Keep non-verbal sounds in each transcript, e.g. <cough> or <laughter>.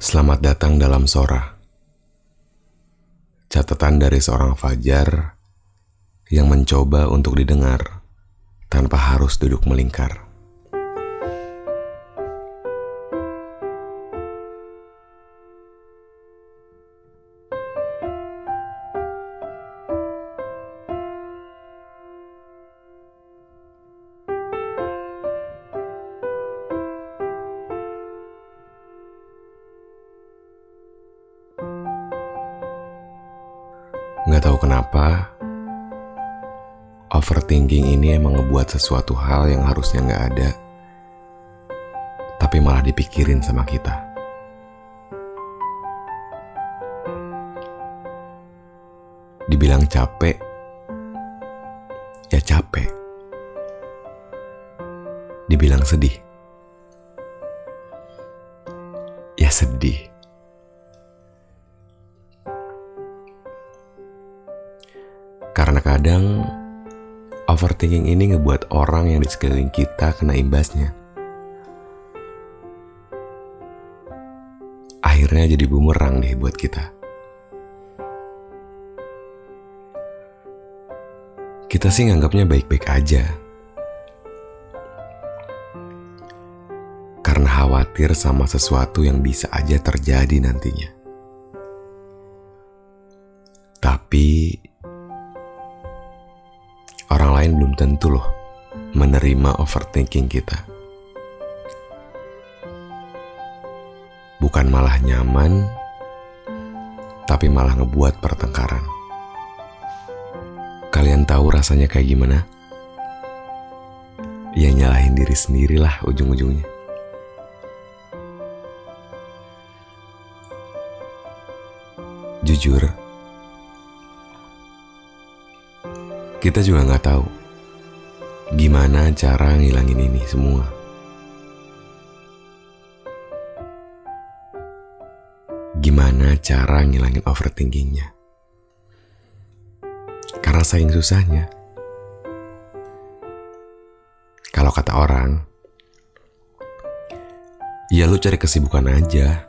Selamat datang dalam Sora. Catatan dari seorang Fajar yang mencoba untuk didengar tanpa harus duduk melingkar. Nggak tahu kenapa, overthinking ini emang ngebuat sesuatu hal yang harusnya nggak ada, tapi malah dipikirin sama kita. Dibilang capek, ya capek. Dibilang sedih, ya sedih. Karena kadang overthinking ini ngebuat orang yang di sekeliling kita kena imbasnya. Akhirnya jadi bumerang deh buat kita. Kita sih nganggapnya baik-baik aja. Karena khawatir sama sesuatu yang bisa aja terjadi nantinya. Tapi lain belum tentu loh menerima overthinking kita. Bukan malah nyaman, tapi malah ngebuat pertengkaran. Kalian tahu rasanya kayak gimana? Ya nyalahin diri sendirilah ujung-ujungnya. Jujur, kita juga nggak tahu gimana cara ngilangin ini semua. Gimana cara ngilangin overthinkingnya? Karena saking susahnya. Kalau kata orang, ya lu cari kesibukan aja,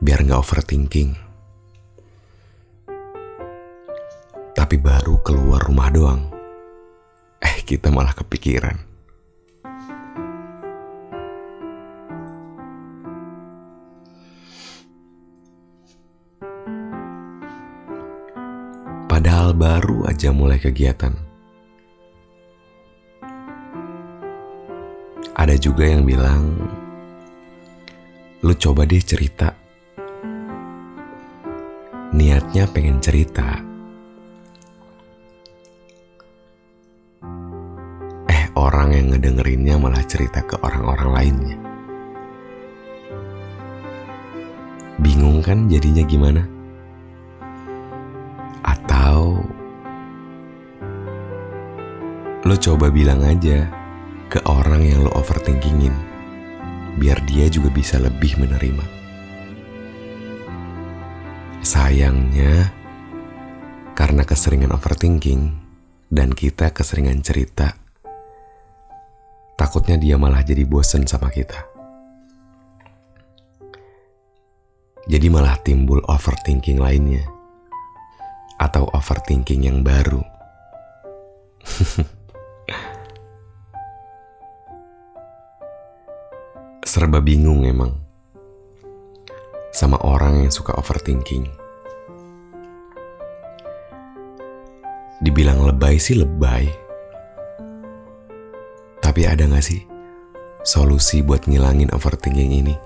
biar nggak overthinking. Tapi baru keluar rumah doang, eh kita malah kepikiran. Padahal baru aja mulai kegiatan. Ada juga yang bilang, lu coba deh cerita. Niatnya pengen cerita. Orang yang ngedengerinnya malah cerita ke orang-orang lainnya. Bingung kan jadinya gimana? Atau lo coba bilang aja ke orang yang lo overthinkingin, biar dia juga bisa lebih menerima. Sayangnya, karena keseringan overthinking dan kita keseringan cerita, takutnya dia malah jadi bosen sama kita. Jadi malah timbul overthinking lainnya atau overthinking yang baru. <laughs> Serba bingung emang sama orang yang suka overthinking. Dibilang lebay sih lebay. Tapi ada gak sih solusi buat ngilangin overthinking ini?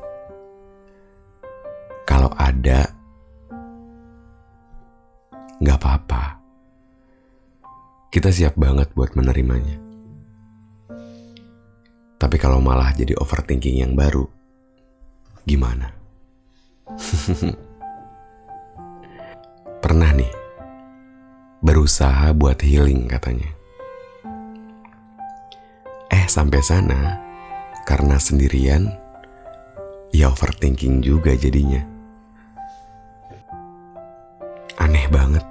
Kalau ada, nggak apa-apa. Kita siap banget buat menerimanya. Tapi kalau malah jadi overthinking yang baru, gimana? <laughs> Pernah nih, berusaha buat healing katanya. Eh sampai sana, karena sendirian, ya overthinking juga jadinya. Aneh banget.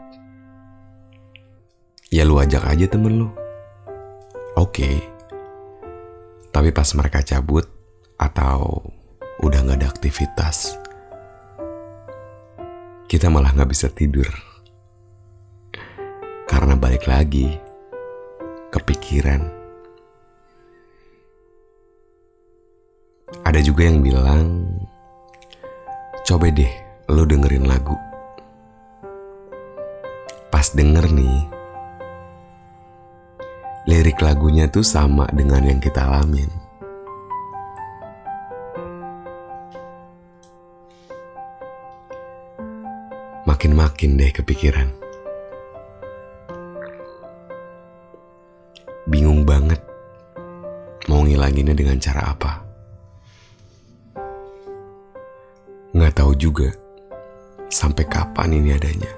Ya lu ajak aja temen lu. Oke. Tapi pas mereka cabut atau udah gak ada aktivitas, kita malah gak bisa tidur. Karena balik lagi, kepikiran. Ada juga yang bilang, coba deh lu dengerin lagu. Pas denger nih, lirik lagunya tuh sama dengan yang kita alamin. Makin-makin deh kepikiran. Bingung banget mau ngilanginnya dengan cara apa. Tahu juga sampai kapan ini adanya.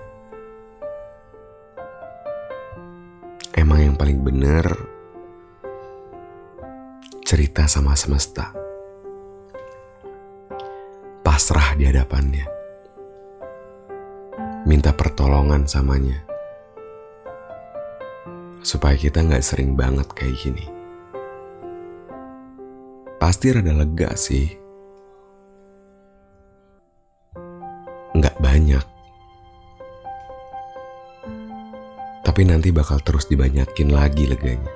Emang yang paling bener cerita sama semesta. Pasrah di hadapannya. Minta pertolongan samanya supaya kita nggak sering banget kayak gini. Pasti rada lega sih. Tapi nanti bakal terus dibanyakin lagi leganya.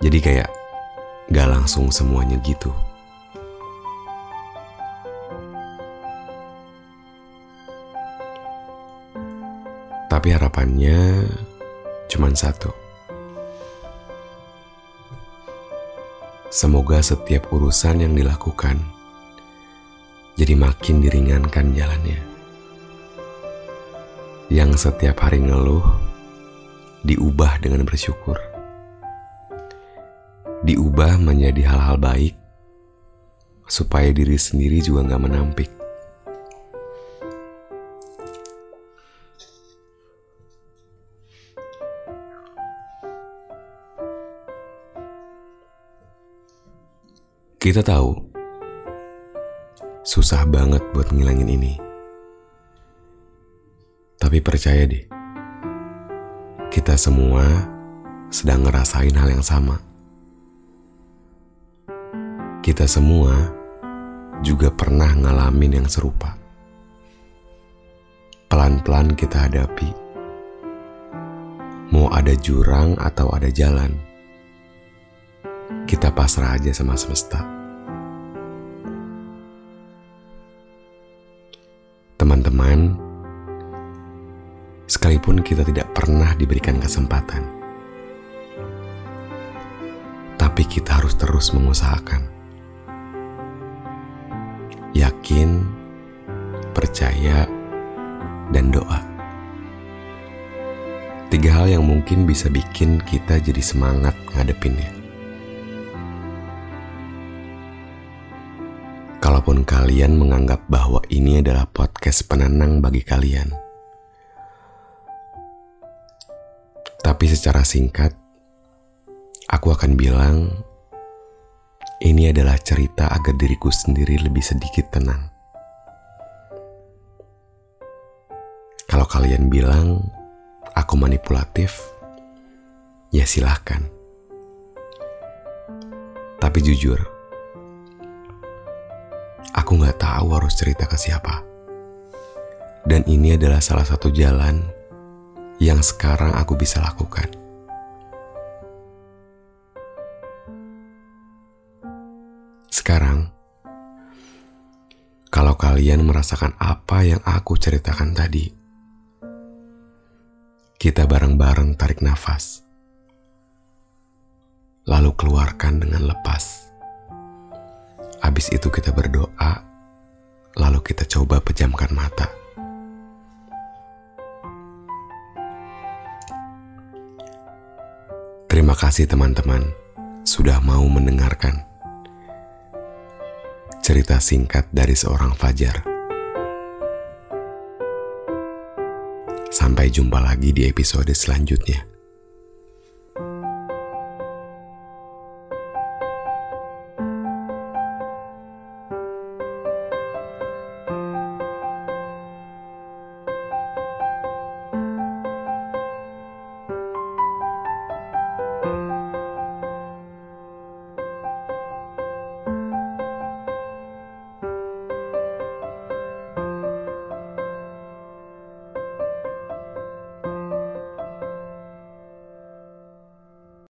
Jadi kayak gak langsung semuanya gitu. Tapi harapannya cuma satu. Semoga setiap urusan yang dilakukan jadi makin diringankan jalannya. Yang setiap hari ngeluh diubah dengan bersyukur. Diubah menjadi hal-hal baik supaya diri sendiri juga gak menampik. Kita tahu, susah banget buat ngilangin ini. Tapi percaya deh, kita semua sedang ngerasain hal yang sama. Kita semua juga pernah ngalamin yang serupa. Pelan-pelan kita hadapi. Mau ada jurang atau ada jalan, kita pasrah aja sama semesta. Teman-teman, sekalipun kita tidak pernah diberikan kesempatan, tapi kita harus terus mengusahakan. Yakin, percaya, dan doa. Tiga hal yang mungkin bisa bikin kita jadi semangat ngadepinnya. Kalaupun kalian menganggap bahwa ini adalah podcast penenang bagi kalian, tapi secara singkat, aku akan bilang ini adalah cerita agar diriku sendiri lebih sedikit tenang. Kalau kalian bilang aku manipulatif, ya silahkan. Tapi jujur, Aku nggak tahu harus cerita ke siapa. Dan ini adalah salah satu jalan yang sekarang aku bisa lakukan. Sekarang, kalau kalian merasakan apa yang aku ceritakan tadi, kita bareng-bareng tarik nafas, lalu keluarkan dengan lepas. Habis itu kita berdoa, lalu kita coba pejamkan mata. Kasih teman-teman sudah mau mendengarkan cerita singkat dari seorang Fajar. Sampai jumpa lagi di episode selanjutnya.